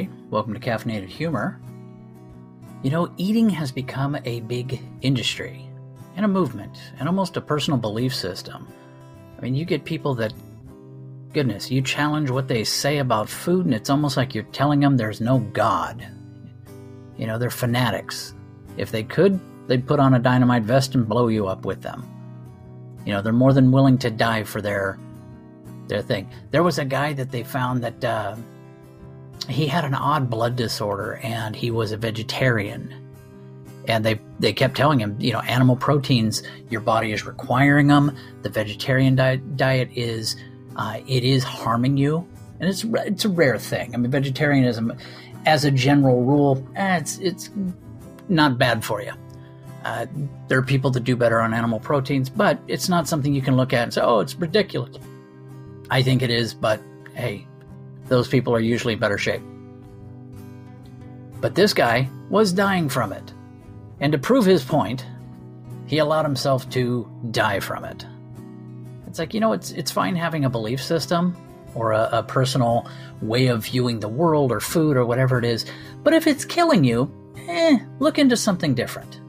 everybody. Welcome to Caffeinated Humor. You know, eating has become a big industry and a movement and almost a personal belief system. I mean, you get people that, goodness, you challenge what they say about food, and it's almost like you're telling them there's no God. You know, they're fanatics. If they could, they'd put on a dynamite vest and blow you up with them. You know, they're more than willing to die for their their thing. There was a guy that they found that uh, he had an odd blood disorder and he was a vegetarian. And they they kept telling him, you know, animal proteins, your body is requiring them. The vegetarian diet, diet is uh, it is harming you, and it's it's a rare thing. I mean, vegetarianism, as a general rule, eh, it's it's not bad for you. Uh, there are people that do better on animal proteins, but it's not something you can look at and say, "Oh, it's ridiculous." I think it is, but hey, those people are usually in better shape. But this guy was dying from it. And to prove his point, he allowed himself to die from it. It's like, you know, it's it's fine having a belief system or a, a personal way of viewing the world or food or whatever it is, but if it's killing you, eh, look into something different.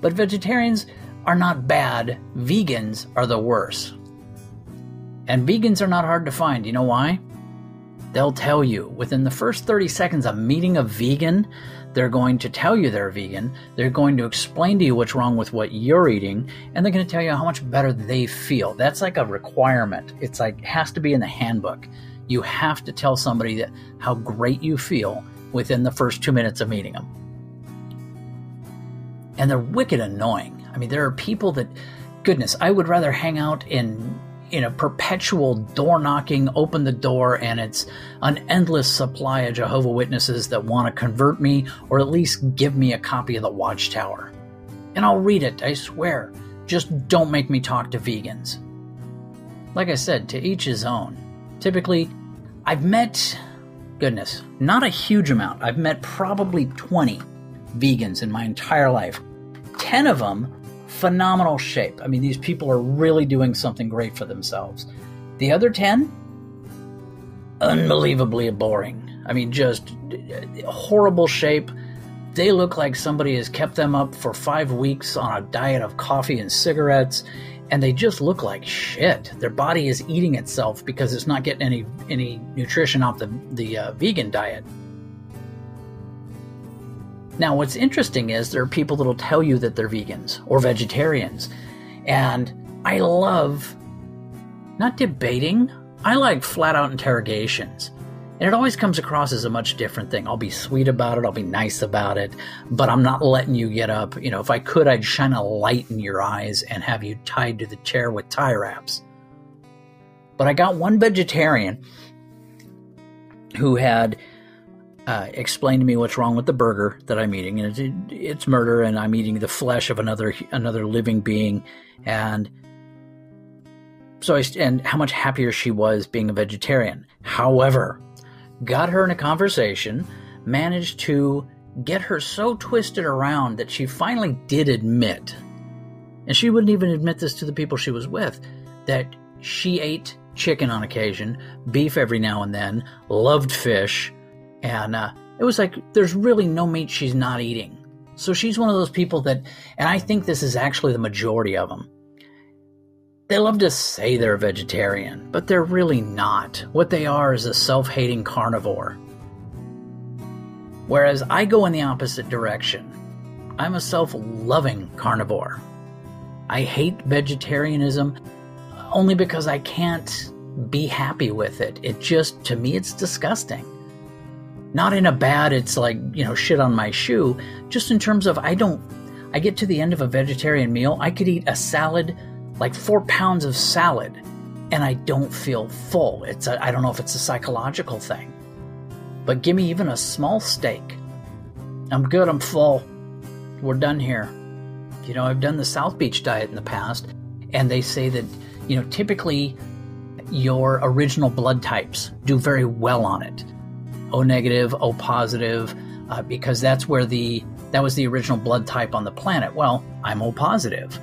But vegetarians are not bad, vegans are the worst. And vegans are not hard to find. You know why? They'll tell you within the first 30 seconds of meeting a vegan, they're going to tell you they're vegan. They're going to explain to you what's wrong with what you're eating, and they're going to tell you how much better they feel. That's like a requirement. It's like has to be in the handbook. You have to tell somebody that how great you feel within the first two minutes of meeting them. And they're wicked annoying. I mean, there are people that, goodness, I would rather hang out in in a perpetual door knocking, open the door, and it's an endless supply of Jehovah Witnesses that want to convert me or at least give me a copy of the Watchtower. And I'll read it, I swear. Just don't make me talk to vegans. Like I said, to each his own. Typically, I've met, goodness, not a huge amount. I've met probably 20 vegans in my entire life. 10 of them phenomenal shape. I mean, these people are really doing something great for themselves. The other 10, unbelievably boring. I mean, just horrible shape. They look like somebody has kept them up for five weeks on a diet of coffee and cigarettes, and they just look like shit. Their body is eating itself because it's not getting any any nutrition off the the uh, vegan diet. Now, what's interesting is there are people that'll tell you that they're vegans or vegetarians. And I love not debating, I like flat out interrogations. And it always comes across as a much different thing. I'll be sweet about it, I'll be nice about it, but I'm not letting you get up. You know, if I could, I'd shine a light in your eyes and have you tied to the chair with tie wraps. But I got one vegetarian who had uh, explain to me what's wrong with the burger that I'm eating, and it's, it's murder, and I'm eating the flesh of another another living being, and so I and how much happier she was being a vegetarian. However, got her in a conversation, managed to get her so twisted around that she finally did admit, and she wouldn't even admit this to the people she was with, that she ate chicken on occasion, beef every now and then, loved fish and uh, it was like, there's really no meat she's not eating. So she's one of those people that, and I think this is actually the majority of them. They love to say they're vegetarian, but they're really not. What they are is a self hating carnivore. Whereas I go in the opposite direction. I'm a self loving carnivore. I hate vegetarianism only because I can't be happy with it. It just, to me, it's disgusting. Not in a bad, it's like, you know, shit on my shoe, just in terms of I don't, I get to the end of a vegetarian meal, I could eat a salad, like four pounds of salad, and I don't feel full. It's I don't know if it's a psychological thing, but give me even a small steak. I'm good, I'm full. We're done here. You know, I've done the South Beach diet in the past, and they say that, you know, typically your original blood types do very well on it. O negative, O positive, uh, because that's where the that was the original blood type on the planet. Well, I'm O positive.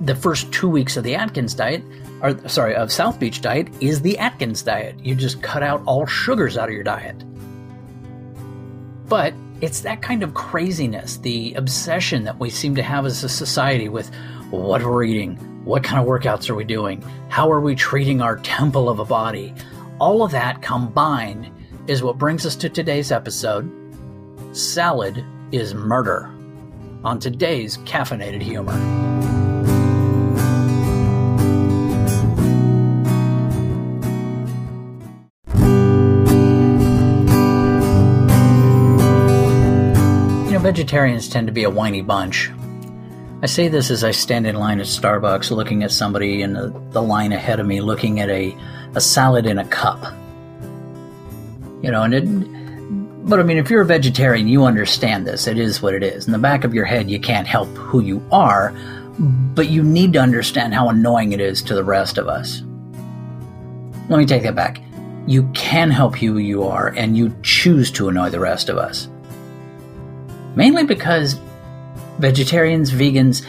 the first two weeks of the Atkins diet, or sorry, of South Beach diet, is the Atkins diet. You just cut out all sugars out of your diet. But it's that kind of craziness, the obsession that we seem to have as a society with what we're eating, what kind of workouts are we doing, how are we treating our temple of a body. All of that combined is what brings us to today's episode Salad is Murder on today's Caffeinated Humor. You know, vegetarians tend to be a whiny bunch. I say this as I stand in line at Starbucks looking at somebody in the, the line ahead of me looking at a, a salad in a cup. You know, and it, but I mean, if you're a vegetarian, you understand this. It is what it is. In the back of your head, you can't help who you are, but you need to understand how annoying it is to the rest of us. Let me take that back. You can help who you are, and you choose to annoy the rest of us mainly because vegetarians, vegans,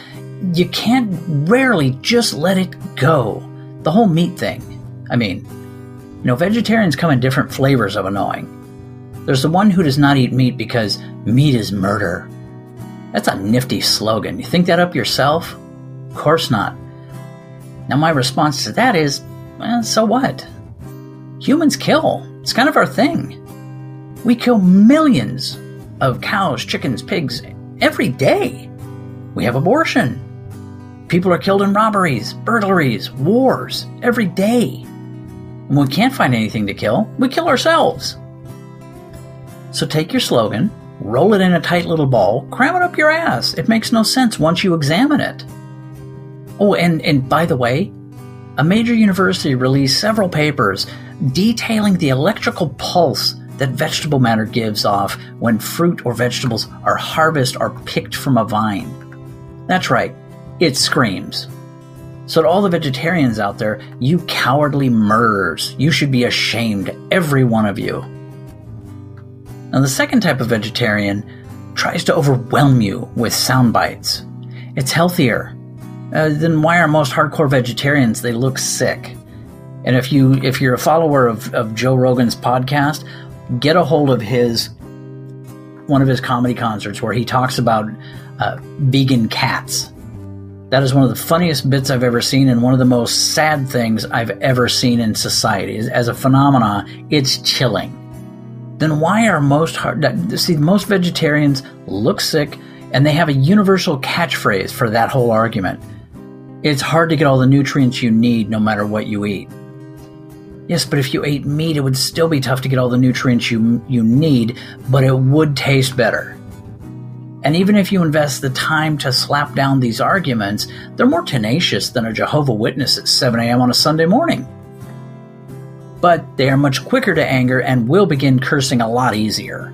you can't rarely just let it go. The whole meat thing. I mean, you know, vegetarians come in different flavors of annoying. There's the one who does not eat meat because meat is murder. That's a nifty slogan. You think that up yourself? Of course not. Now, my response to that is, well, so what? Humans kill. It's kind of our thing. We kill millions of cows, chickens, pigs every day. We have abortion. People are killed in robberies, burglaries, wars every day. When we can't find anything to kill, we kill ourselves. So take your slogan, roll it in a tight little ball, cram it up your ass. It makes no sense once you examine it. Oh, and, and by the way, a major university released several papers detailing the electrical pulse that vegetable matter gives off when fruit or vegetables are harvested or picked from a vine. That's right, it screams. So, to all the vegetarians out there, you cowardly murderers, you should be ashamed, every one of you. Now, the second type of vegetarian tries to overwhelm you with sound bites. It's healthier. Uh, then why are most hardcore vegetarians? They look sick. And if you if you're a follower of, of Joe Rogan's podcast, get a hold of his one of his comedy concerts where he talks about uh, vegan cats. That is one of the funniest bits I've ever seen, and one of the most sad things I've ever seen in society. As a phenomenon, it's chilling. Then why are most hard? See, most vegetarians look sick, and they have a universal catchphrase for that whole argument. It's hard to get all the nutrients you need, no matter what you eat. Yes, but if you ate meat, it would still be tough to get all the nutrients you, you need, but it would taste better. And even if you invest the time to slap down these arguments, they're more tenacious than a Jehovah Witness at 7 a.m. on a Sunday morning. But they are much quicker to anger and will begin cursing a lot easier.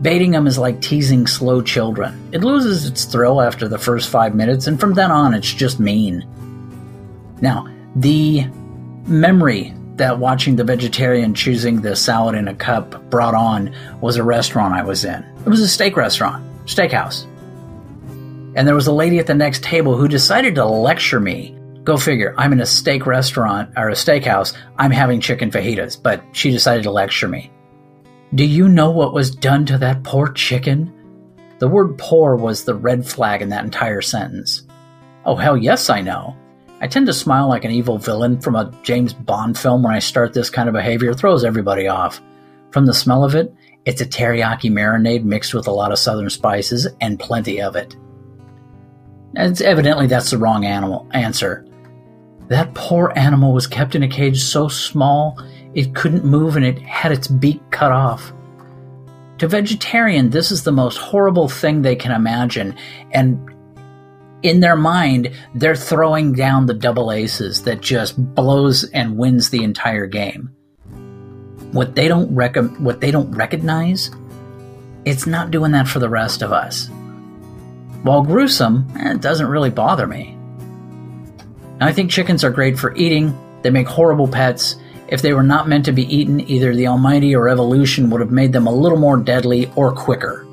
Baiting them is like teasing slow children. It loses its thrill after the first five minutes, and from then on, it's just mean. Now, the memory that watching the vegetarian choosing the salad in a cup brought on was a restaurant I was in. It was a steak restaurant, steakhouse. And there was a lady at the next table who decided to lecture me. Go figure, I'm in a steak restaurant or a steakhouse, I'm having chicken fajitas, but she decided to lecture me. Do you know what was done to that poor chicken? The word poor was the red flag in that entire sentence. Oh, hell yes, I know. I tend to smile like an evil villain from a James Bond film when I start this kind of behavior. It throws everybody off. From the smell of it, it's a teriyaki marinade mixed with a lot of southern spices and plenty of it. It's evidently that's the wrong animal answer. That poor animal was kept in a cage so small it couldn't move and it had its beak cut off. To vegetarian, this is the most horrible thing they can imagine, and in their mind, they're throwing down the double aces that just blows and wins the entire game. What they don't rec- what they don't recognize, it's not doing that for the rest of us. While gruesome, eh, it doesn't really bother me. I think chickens are great for eating. They make horrible pets. If they were not meant to be eaten, either the Almighty or evolution would have made them a little more deadly or quicker.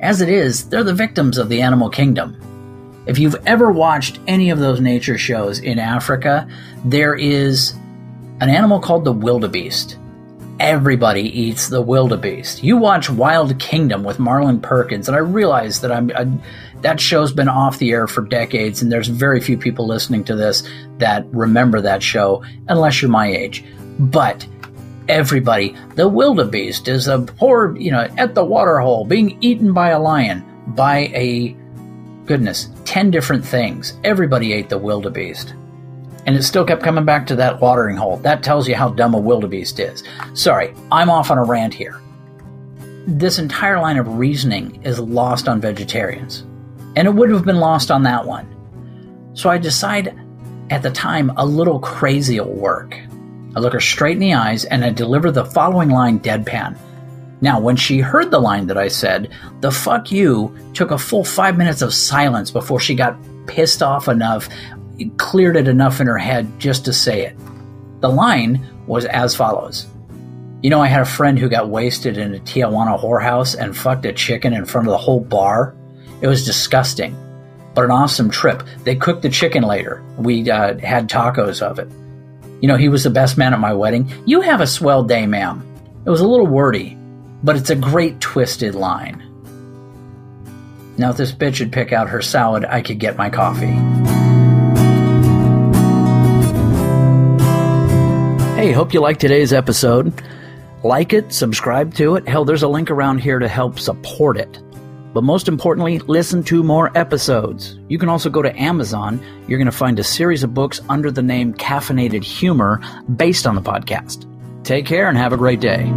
As it is, they're the victims of the animal kingdom. If you've ever watched any of those nature shows in Africa, there is an animal called the wildebeest. Everybody eats the wildebeest. You watch Wild Kingdom with Marlin Perkins, and I realize that I'm I, that show's been off the air for decades, and there's very few people listening to this that remember that show, unless you're my age. But everybody, the wildebeest is a poor, you know, at the waterhole being eaten by a lion, by a goodness, 10 different things. Everybody ate the wildebeest. And it still kept coming back to that watering hole. That tells you how dumb a wildebeest is. Sorry, I'm off on a rant here. This entire line of reasoning is lost on vegetarians. And it would have been lost on that one. So I decide at the time a little crazy will work. I look her straight in the eyes and I deliver the following line deadpan. Now, when she heard the line that I said, the fuck you took a full five minutes of silence before she got pissed off enough, cleared it enough in her head just to say it. The line was as follows. You know, I had a friend who got wasted in a Tijuana whorehouse and fucked a chicken in front of the whole bar. It was disgusting, but an awesome trip. They cooked the chicken later. We uh, had tacos of it. You know, he was the best man at my wedding. You have a swell day, ma'am. It was a little wordy, but it's a great twisted line. Now, if this bitch would pick out her salad, I could get my coffee. Hey, hope you liked today's episode. Like it, subscribe to it. Hell, there's a link around here to help support it. But most importantly, listen to more episodes. You can also go to Amazon. You're going to find a series of books under the name Caffeinated Humor based on the podcast. Take care and have a great day.